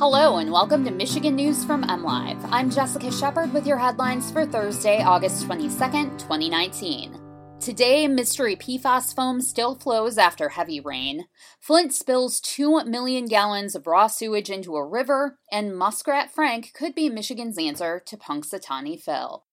Hello, and welcome to Michigan News from MLive. I'm Jessica Shepard with your headlines for Thursday, August 22nd, 2019. Today, mystery PFAS foam still flows after heavy rain. Flint spills 2 million gallons of raw sewage into a river, and Muskrat Frank could be Michigan's answer to Punxsutawney Phil.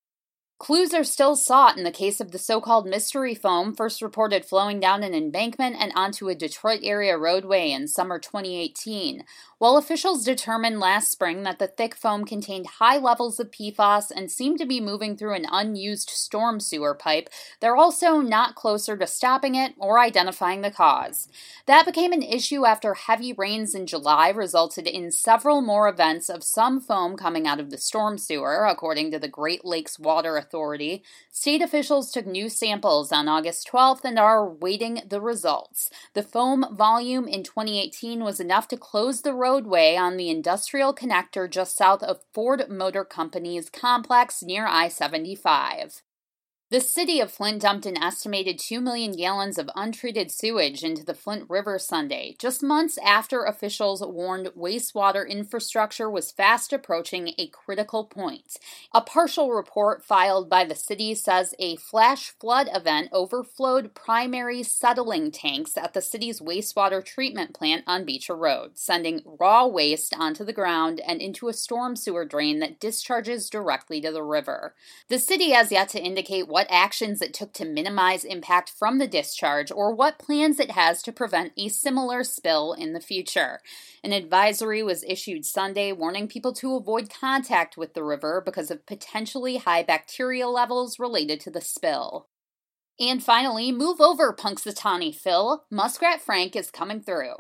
Clues are still sought in the case of the so called mystery foam, first reported flowing down an embankment and onto a Detroit area roadway in summer 2018. While officials determined last spring that the thick foam contained high levels of PFAS and seemed to be moving through an unused storm sewer pipe, they're also not closer to stopping it or identifying the cause. That became an issue after heavy rains in July resulted in several more events of some foam coming out of the storm sewer, according to the Great Lakes Water Authority. State officials took new samples on August 12th and are awaiting the results. The foam volume in 2018 was enough to close the roadway on the industrial connector just south of Ford Motor Company's complex near I 75. The city of Flint dumped an estimated 2 million gallons of untreated sewage into the Flint River Sunday, just months after officials warned wastewater infrastructure was fast approaching a critical point. A partial report filed by the city says a flash flood event overflowed primary settling tanks at the city's wastewater treatment plant on Beecher Road, sending raw waste onto the ground and into a storm sewer drain that discharges directly to the river. The city has yet to indicate what actions it took to minimize impact from the discharge, or what plans it has to prevent a similar spill in the future. An advisory was issued Sunday warning people to avoid contact with the river because of potentially high bacteria levels related to the spill. And finally, move over, Punxsutawney Phil. Muskrat Frank is coming through.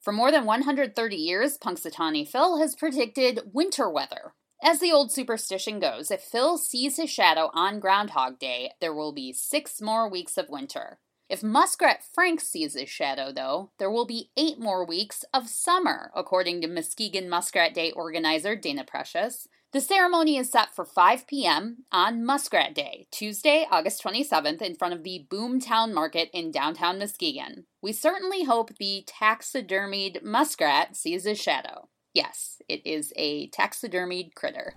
For more than 130 years, Punxsutawney Phil has predicted winter weather. As the old superstition goes, if Phil sees his shadow on Groundhog Day, there will be six more weeks of winter. If Muskrat Frank sees his shadow, though, there will be eight more weeks of summer, according to Muskegon Muskrat Day organizer Dana Precious. The ceremony is set for 5 p.m. on Muskrat Day, Tuesday, August 27th, in front of the Boomtown Market in downtown Muskegon. We certainly hope the taxidermied muskrat sees his shadow. Yes, it is a taxidermied critter.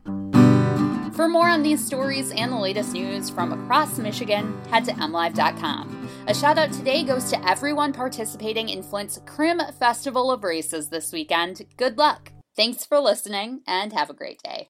For more on these stories and the latest news from across Michigan, head to mlive.com. A shout out today goes to everyone participating in Flint's Crim Festival of Races this weekend. Good luck! Thanks for listening and have a great day.